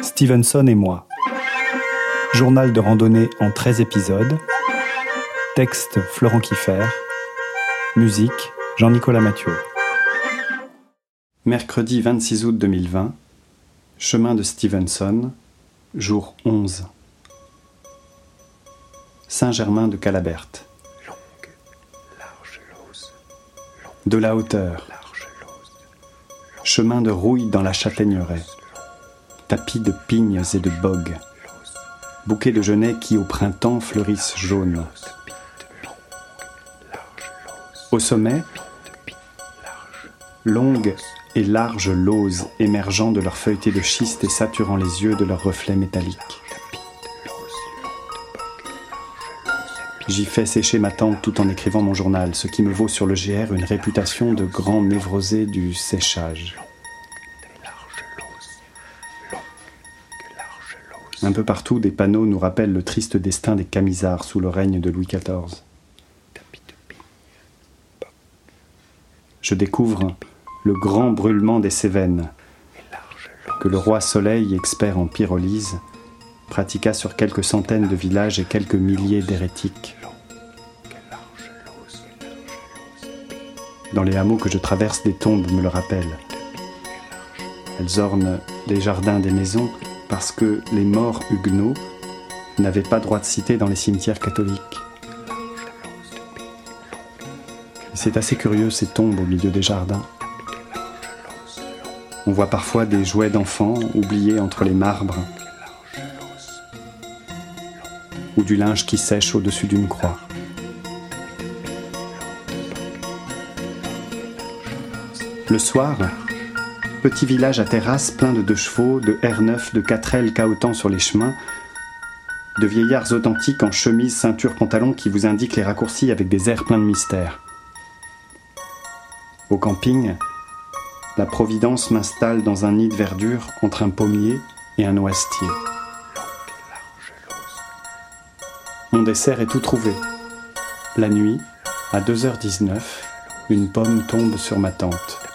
Stevenson et moi. Journal de randonnée en 13 épisodes. Texte Florent Kiffer. Musique Jean-Nicolas Mathieu. Mercredi 26 août 2020. Chemin de Stevenson. Jour 11. Saint-Germain de Calaberte. De la hauteur. Chemin de rouille dans la châtaigneraie. Tapis de pignes et de bogues. Bouquets de genêts qui au printemps fleurissent jaunes. Au sommet, longues et larges lauses émergeant de leur feuilleté de schiste et saturant les yeux de leurs reflets métalliques. J'y fais sécher ma tente tout en écrivant mon journal, ce qui me vaut sur le GR une réputation de grand névrosé du séchage. Un peu partout, des panneaux nous rappellent le triste destin des camisards sous le règne de Louis XIV. Je découvre le grand brûlement des Cévennes, que le roi Soleil, expert en pyrolyse, pratiqua sur quelques centaines de villages et quelques milliers d'hérétiques. Dans les hameaux que je traverse, des tombes me le rappellent. Elles ornent les jardins des maisons parce que les morts huguenots n'avaient pas droit de cité dans les cimetières catholiques. C'est assez curieux ces tombes au milieu des jardins. On voit parfois des jouets d'enfants oubliés entre les marbres ou du linge qui sèche au-dessus d'une croix. Le soir, petit village à terrasse plein de deux chevaux, de R9, de 4L cahotant sur les chemins, de vieillards authentiques en chemise, ceinture, pantalon qui vous indiquent les raccourcis avec des airs pleins de mystère. Au camping, la Providence m'installe dans un nid de verdure entre un pommier et un noisetier. Mon dessert est tout trouvé. La nuit, à 2h19, une pomme tombe sur ma tente.